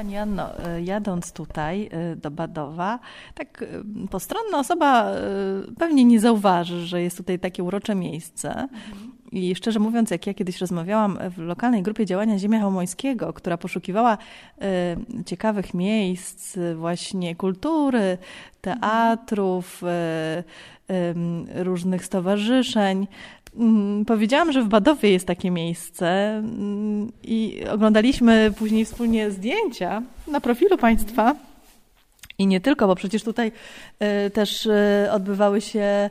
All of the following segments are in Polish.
Pani Anno, e, jadąc tutaj e, do Badowa, tak e, postronna osoba pewnie nie zauważy, że jest tutaj takie urocze miejsce. I szczerze mówiąc, jak ja kiedyś rozmawiałam w lokalnej grupie działania Ziemia Homońskiego, która poszukiwała ciekawych miejsc, właśnie kultury, teatrów, różnych stowarzyszeń, powiedziałam, że w Badowie jest takie miejsce mm, i oglądaliśmy później wspólnie zdjęcia na profilu państwa. I nie tylko, bo przecież tutaj y, też y, odbywały się,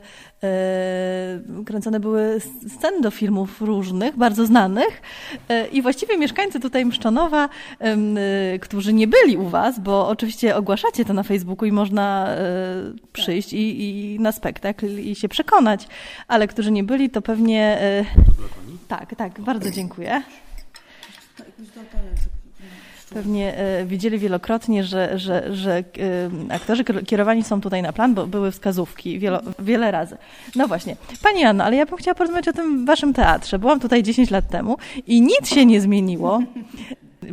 y, kręcone były sceny do filmów różnych, bardzo znanych. I właściwie mieszkańcy tutaj Mszczonowa, którzy nie byli u Was, bo oczywiście ogłaszacie to na Facebooku i można przyjść i, i na spektakl i się przekonać, ale którzy nie byli, to pewnie. Tak, tak, bardzo dziękuję. Pewnie e, widzieli wielokrotnie, że, że, że e, aktorzy kierowani są tutaj na plan, bo były wskazówki wielo, wiele razy. No właśnie. Pani Anno, ale ja bym chciała porozmawiać o tym waszym teatrze. Byłam tutaj 10 lat temu i nic się nie zmieniło.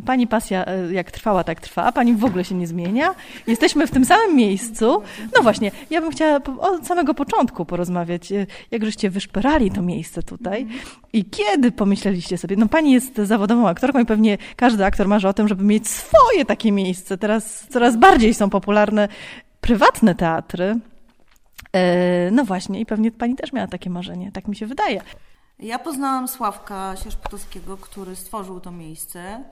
Pani pasja e, jak trwała, tak trwa, pani w ogóle się nie zmienia. Jesteśmy w tym samym miejscu. No właśnie, ja bym chciała od samego początku porozmawiać, e, jak żeście wyszperali to miejsce tutaj i kiedy pomyśleliście sobie, no pani jest zawodową aktorką i pewnie każdy aktor marzy o tym, żeby mieć swoje takie miejsce. Teraz coraz bardziej są popularne prywatne teatry. E, no właśnie, i pewnie pani też miała takie marzenie, tak mi się wydaje. Ja poznałam Sławka Sierzpotowskiego, który stworzył to miejsce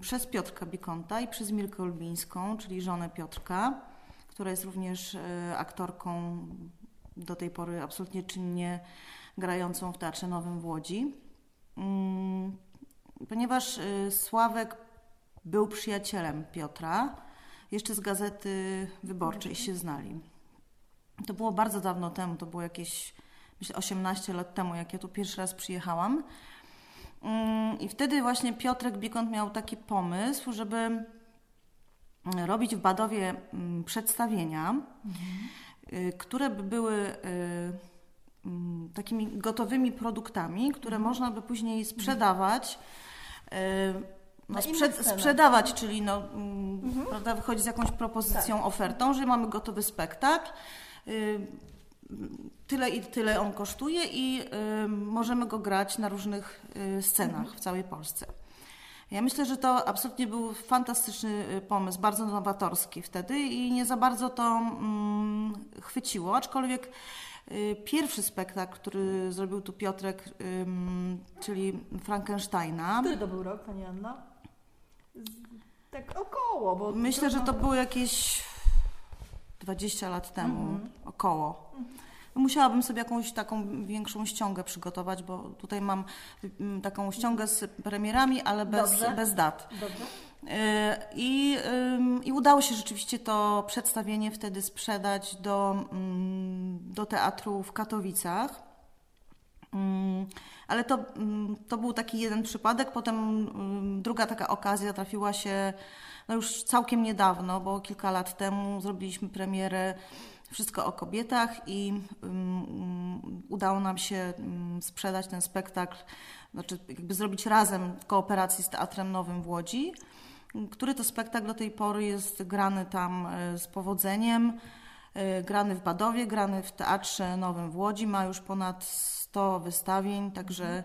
przez Piotrka Bikonta i przez Milkę Olbińską, czyli żonę Piotrka, która jest również e, aktorką do tej pory absolutnie czynnie grającą w Teatrze Nowym w Łodzi. Mm, ponieważ e, Sławek był przyjacielem Piotra, jeszcze z Gazety Wyborczej się znali. To było bardzo dawno temu, to było jakieś myślę 18 lat temu, jak ja tu pierwszy raz przyjechałam. Mm, I wtedy właśnie Piotrek Bikont miał taki pomysł, żeby mm, robić w Badowie mm, przedstawienia, mhm. które by były y, takimi gotowymi produktami, które mhm. można by później sprzedawać. Y, no, sprzedawać, czyli no, mhm. prawda, wychodzić z jakąś propozycją, tak. ofertą, że mamy gotowy spektakl y, tyle i tyle on kosztuje i y, możemy go grać na różnych y, scenach w całej Polsce. Ja myślę, że to absolutnie był fantastyczny y, pomysł, bardzo nowatorski wtedy i nie za bardzo to mm, chwyciło, aczkolwiek y, pierwszy spektakl, który zrobił tu Piotrek, czyli Frankensteina. Który to był rok, Pani Anna? Tak około, bo... Myślę, że to było jakieś 20 lat temu, mhm. około. Musiałabym sobie jakąś taką większą ściągę przygotować, bo tutaj mam mm, taką ściągę z premierami, ale bez, bez dat. Dobrze. Y, I, I udało się rzeczywiście to przedstawienie wtedy sprzedać do, mm, do teatru w Katowicach. Mm, ale to, to był taki jeden przypadek. Potem druga taka okazja trafiła się no już całkiem niedawno, bo kilka lat temu zrobiliśmy premierę Wszystko o kobietach i udało nam się sprzedać ten spektakl, znaczy jakby zrobić razem w kooperacji z Teatrem Nowym w Łodzi, który to spektakl do tej pory jest grany tam e, z powodzeniem, grany w Badowie, grany w Teatrze Nowym w Łodzi, ma już ponad 100 wystawień, także,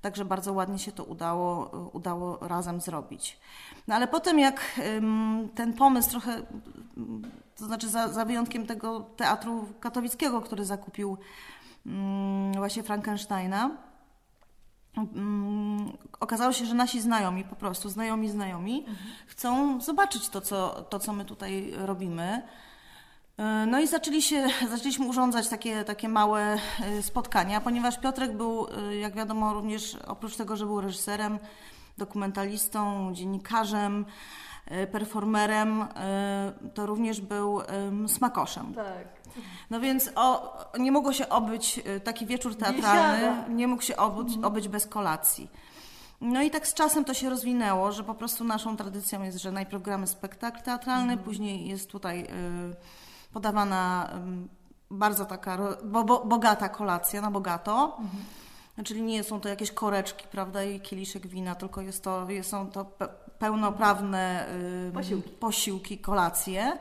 także bardzo ładnie się to udało, udało razem zrobić. No ale potem jak ten pomysł trochę, to znaczy za, za wyjątkiem tego teatru katowickiego, który zakupił właśnie Frankensteina, okazało się, że nasi znajomi, po prostu znajomi znajomi, mhm. chcą zobaczyć to co, to, co my tutaj robimy. E, no i zaczęli się, zaczęliśmy urządzać takie, takie małe e, spotkania, ponieważ Piotrek był, e, jak wiadomo, również oprócz tego, że był reżyserem, dokumentalistą, dziennikarzem, performerem, to również był smakoszem. Tak. No więc o, nie mogło się obyć, taki wieczór teatralny nie, nie mógł się obyć, mhm. obyć bez kolacji. No i tak z czasem to się rozwinęło, że po prostu naszą tradycją jest, że najpierw gramy spektakl teatralny, mhm. później jest tutaj y, podawana bardzo taka bo, bo, bogata kolacja na bogato. Mhm. Czyli nie są to jakieś koreczki, prawda, i kieliszek wina, tylko jest to, są to pełnoprawne y, Posiłki. posiłki, kolacje.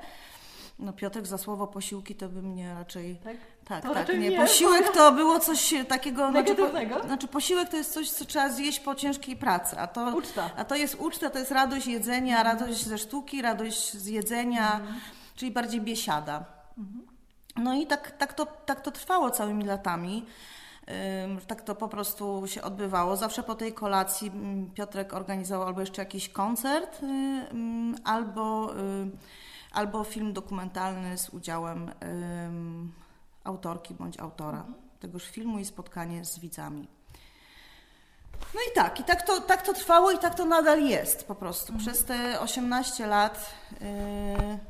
No Piotrek za słowo posiłki to by mnie raczej... Tak? Tak, To tak, nie. Posiłek to było coś takiego... Znaczy, Negatywnego? po, znaczy posiłek to jest coś, co trzeba zjeść po ciężkiej pracy, a to, Uczta. a to jest uczta, to jest radość jedzenia, radość ze sztuki, radość z jedzenia, czyli bardziej biesiada. No i tak, tak, to, tak to trwało całymi latami. Tak to po prostu się odbywało. Zawsze po tej kolacji mm, Piotrek organizował albo jeszcze jakiś koncert, y, ym, albo, y, albo film dokumentalny z udziałem autorki bądź autora tegoż filmu i spotkanie z widzami. No i tak, i tak to, tak to trwało i tak to nadal jest po prostu. Przez te 18 lat y,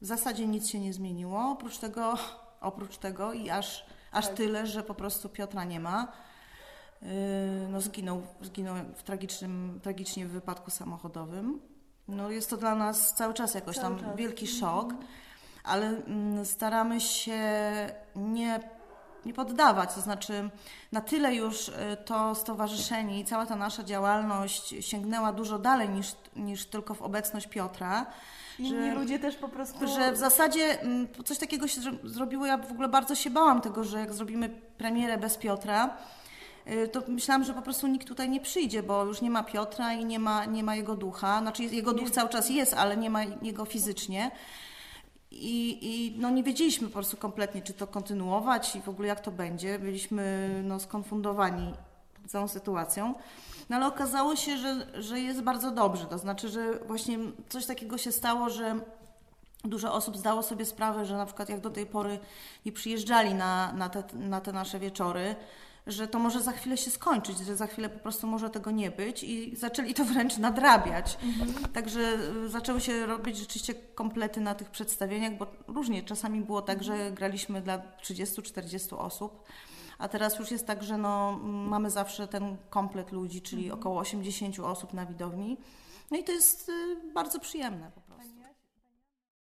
w zasadzie nic się nie zmieniło, oprócz tego, oprócz tego i aż, aż tyle, że po prostu Piotra nie ma. Yy, No zginął, zginął w tragicznym, tragicznie w wypadku samochodowym. No jest to dla nas cały czas jakoś Cały tam czas. wielki szok, ale mm, staramy się nie, nie poddawać, to znaczy na tyle już y, to stowarzyszenie i cała ta nasza działalność sięgnęła dużo dalej niż, niż tylko w obecność Piotra, Inni ludzie też po prostu... że w zasadzie mm, coś takiego się zro- zrobiło. Ja w ogóle bardzo się bałam tego, że jak zrobimy premierę bez Piotra, y, to myślałam, że po prostu nikt tutaj nie przyjdzie, bo już nie ma Piotra i nie ma, nie ma jego ducha. Znaczy jego duch cały czas jest, ale nie ma jego fizycznie. I, I no nie wiedzieliśmy po prostu kompletnie, czy to kontynuować i w ogóle jak to będzie. Byliśmy no, skonfundowani całą sytuacją. No ale okazało się, że, że jest bardzo dobrze. To znaczy, że właśnie coś takiego się stało, że dużo osób zdało sobie sprawę, że na przykład jak do tej pory nie przyjeżdżali na, na, te, na te nasze wieczory, że to może za chwilę się skończyć, że za chwilę po prostu może tego nie być i zaczęli to wręcz nadrabiać. Także y, zaczęły się robić rzeczywiście komplety na tych przedstawieniach, bo różnie czasami było tak, że graliśmy dla 30-40 osób. A teraz już jest tak, że no, mamy zawsze ten komplet ludzi, czyli około 80 osób na widowni. No i to jest y, bardzo przyjemne.